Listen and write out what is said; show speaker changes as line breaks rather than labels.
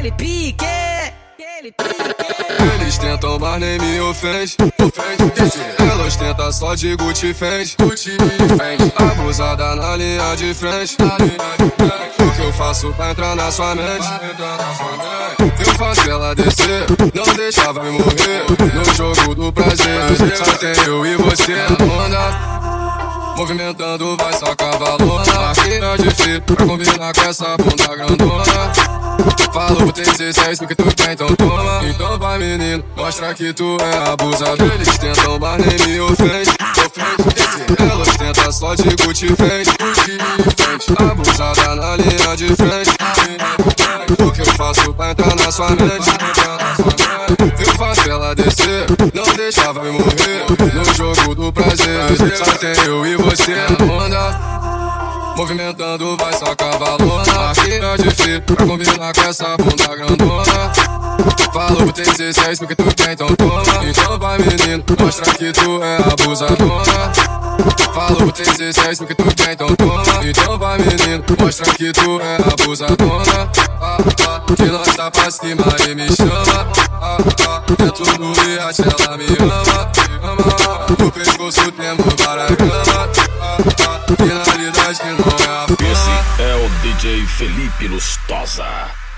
aquele pique.
Eles tentam, mas nem me ofende. Elas tentam só de Gucci fende. Abusada na linha de frente. O que eu faço pra entrar na sua mente? Eu faço ela descer, não deixa vai morrer. No jogo do prazer, só tem eu e você. Onda. Movimentando vai só cavalona Aqui é difícil pra combinar com essa bunda grandona Falou pro T16 o que tu quer, então toma Então vai menino, mostra que tu é abusador. Eles tentam, mas nem me ofende Elas tentam só de Gucci frente. Abusada na linha de frente. O que eu faço pra entrar na sua mente Eu faço ela descer, não deixa vai morrer. No jogo do prazer, só tem eu e você. Onda Movimentando vai só cavalona é difícil pra combinar com essa bunda grandona. Falou pro T16 o que tu quer, então toma Então vai menino, mostra que tu é abusadona. Falou pro T16 o que tu quer, então toma Então vai menino, mostra que tu é abusadona. Ah, ah, Que nós tá pra cima e me chama. Ah, ah, Dentro do iate ela me ama, me ama
DJ Felipe Lustosa.